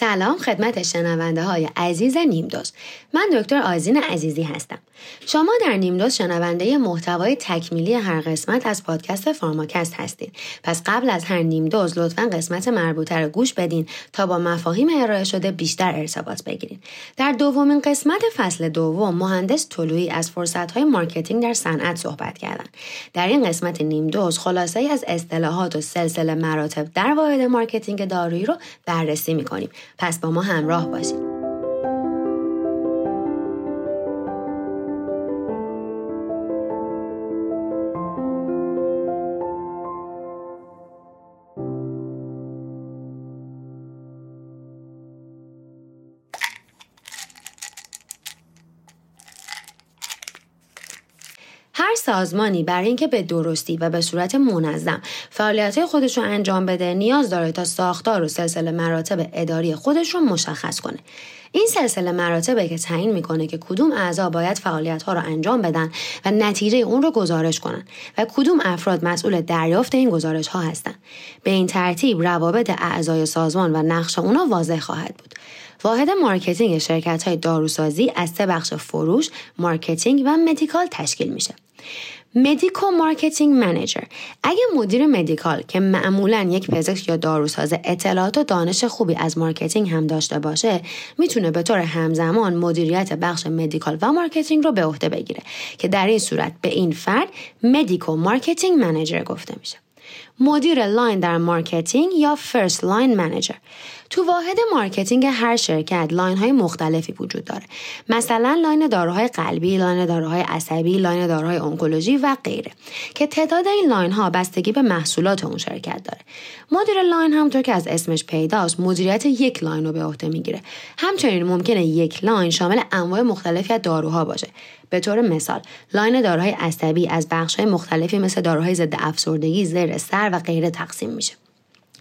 سلام خدمت شنونده های عزیز نیمدوز. من دکتر آزین عزیزی هستم. شما در نیمدوز شنونده محتوای تکمیلی هر قسمت از پادکست فارماکست هستید. پس قبل از هر نیمدوز لطفا قسمت مربوطه رو گوش بدین تا با مفاهیم ارائه شده بیشتر ارتباط بگیرید در دومین قسمت فصل دوم مهندس طلویی از فرصت های marketing در صنعت صحبت کردند در این قسمت نیمدوز خلاصه‌ای از اصطلاحات و سلسله مراتب در واحد marketing دارویی رو بررسی می‌کنیم. پس با ما همراه باشید. هر سازمانی برای اینکه به درستی و به صورت منظم فعالیت خودش رو انجام بده نیاز داره تا ساختار و سلسله مراتب اداری خودش رو مشخص کنه. این سلسله مراتبه که تعیین می‌کنه که کدوم اعضا باید فعالیت ها رو انجام بدن و نتیجه اون رو گزارش کنن و کدوم افراد مسئول دریافت این گزارش ها هستن. به این ترتیب روابط اعضای سازمان و نقش اونا واضح خواهد بود. واحد marketing شرکت های داروسازی از سه بخش فروش، marketing و medical تشکیل میشه. medico marketing manager اگه مدیر medical که معمولا یک پزشک یا داروساز اطلاعات و دانش خوبی از marketing هم داشته باشه می‌تونه به طور همزمان مدیریت بخش medical و marketing رو به عهده بگیره که در این صورت به این فرد medico marketing manager گفته میشه. مدیر line در marketing یا first line manager تو واحد marketing هر شرکت line های مختلفی وجود داره. مثلا line داروهای قلبی line داروهای عصبی line داروهای انکولوژی و غیره که تعداد این line ها بستگی به محصولات اون شرکت داره. مدیر line همونطور که از اسمش پیداست مدیریت یک line رو به عهده می‌گیره. همچنین ممکنه یک line شامل انواع مختلفی از داروها باشه. به طور مثال line داروهای عصبی از بخشهای مختلفی مثل داروهای ضد افسردگی زیر سر و غیره تقسیم میشه.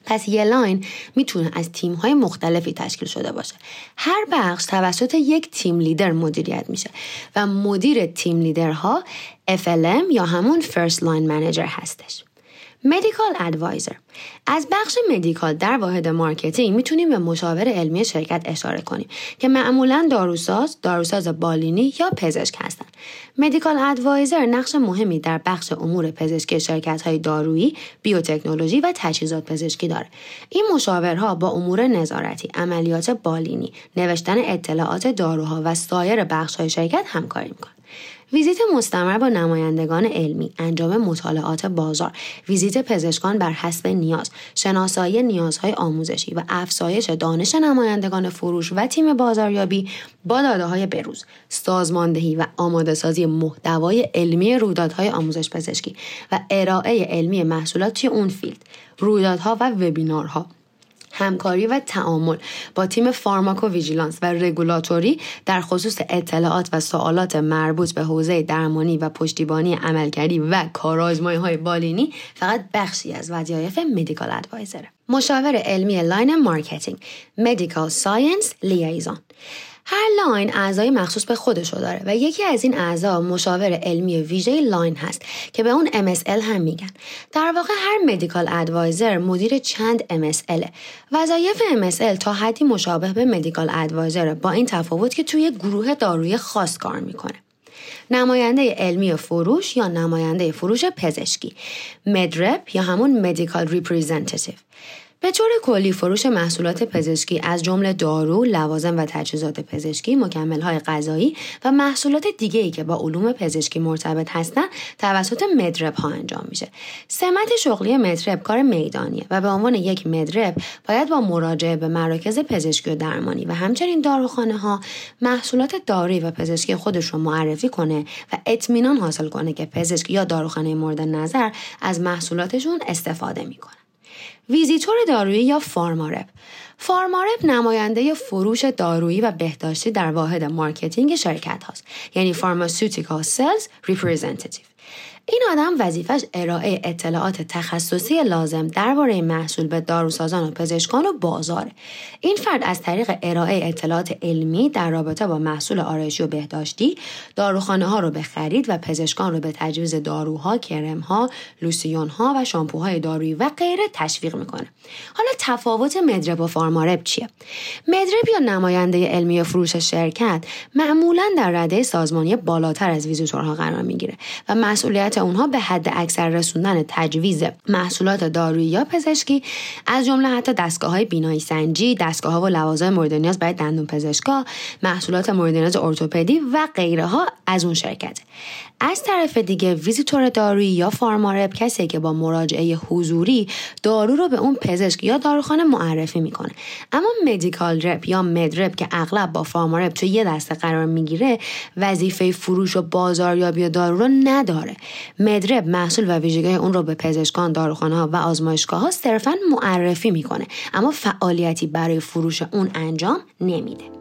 پس یه line می‌تونه از تیم های مختلفی تشکیل شده باشه. هر بخش توسط یک team leader مدیریت میشه و مدیر team leader ها FLM یا همون First Line Manager هستش. medical advisor از بخش medical در واحد marketing می‌تونیم به مشاور علمی شرکت اشاره کنیم که معمولا داروساز، داروساز بالینی یا پزشک هستند. medical advisor نقش مهمی در بخش امور پزشکی شرکت های دارویی، بیوتکنولوژی و تجهیزات پزشکی داره. این مشاورها با امور نظارتی، عملیات بالینی، نوشتن اطلاعات داروها و سایر بخش های شرکت همکاری می‌کنند. ویزیت مستمر با نمایندگان علمی، انجام مطالعات بازار، ویزیت پزشکان بر حسب نیاز، شناسایی نیازهای آموزشی و افزایش دانش نمایندگان فروش و تیم بازاریابی با داده های بروز، سازماندهی و آماده سازی محتوای علمی رویدادهای آموزش پزشکی و ارائه علمی محصولات توی اون field، رویدادها و وبینارها. همکاری و تعامل با تیم pharmacovigilance و رگولاتوری در خصوص اطلاعات و سوالات مربوط به حوزه درمانی و پشتیبانی عملکردی و کارآزمایی های بالینی فقط بخشی از وظایف medical advisor ه مشاور علمی line marketing medical science liaison هر line اعضای مخصوص به خودشو داره و یکی از این اعضا مشاور علمی ویژه line هست که به اون MSL هم میگن. در واقع هر medical advisor مدیر چند MSL وظایف MSL تا حدی مشابه به medical advisor با این تفاوت که توی گروه داروی خاص کار می‌کنه. نماینده علمی فروش یا نماینده فروش پزشکی med rep یا همون medical representative به طور کلی فروش محصولات پزشکی از جمله دارو، لوازم و تجهیزات پزشکی، مکملهای غذایی و محصولات دیگه ای که با علوم پزشکی مرتبط هستند توسط مدرب ها انجام میشه. سمت شغلی مدرب کار میدانیه و به عنوان یک مدرب باید با مراجعه به مراکز پزشکی و درمانی و همچنین داروخانه ها محصولات دارویی و پزشکی خودش رو معرفی کنه و اطمینان حاصل کنه که پزشک یا داروخانه مورد نظر از محصولاتشون استفاده می‌کنه. ویزیتور دارویی یا فارمارپ. pharma rep نماینده فروش دارویی و بهداشتی در واحد مارکتینگ شرکت هاست. یعنی pharmaceutical sales representative این آدم وظیفش ارائه اطلاعات تخصصی لازم درباره محصول به داروسازان و پزشکان و بازاره. این فرد از طریق ارائه اطلاعات علمی در رابطه با محصول آرایشی و بهداشتی داروخانه ها رو به خرید و پزشکان رو به تجویز داروها کرمها لوسیونها و شامپوهای دارویی و غیره تشویق می‌کنه. حالا تفاوت مدرب و فارمارب چیه؟ مدرب یا نماینده علمی فروش شرکت معمولا در رده سازمانی بالاتر از ویزیتورها قرار می‌گیره و مسئولیت اونها به حد اکثر رسوندن تجویز محصولات دارویی یا پزشکی از جمله حتی دستگاه های بینایی سنجی دستگاه ها و لوازم مورد نیاز برای دندون پزشکا محصولات مورد نیاز ارتوپدی و غیره ها از اون شرکت. از طرف دیگه ویزیتور دارویی یا فارمارب کسی که با مراجعه حضوری دارو رو به اون پزشک یا داروخانه معرفی می‌کنه. اما مدیکال رپ یا مدرپ که اغلب با فارمارب تو یه دسته قرار می‌گیره وظیفه فروش و بازاریابی دارو رو نداره. مدرب محصول و ویژگی اون رو به پزشکان داروخانه ها و آزمایشگاه ها صرفا معرفی می‌کنه اما فعالیتی برای فروش اون انجام نمیده.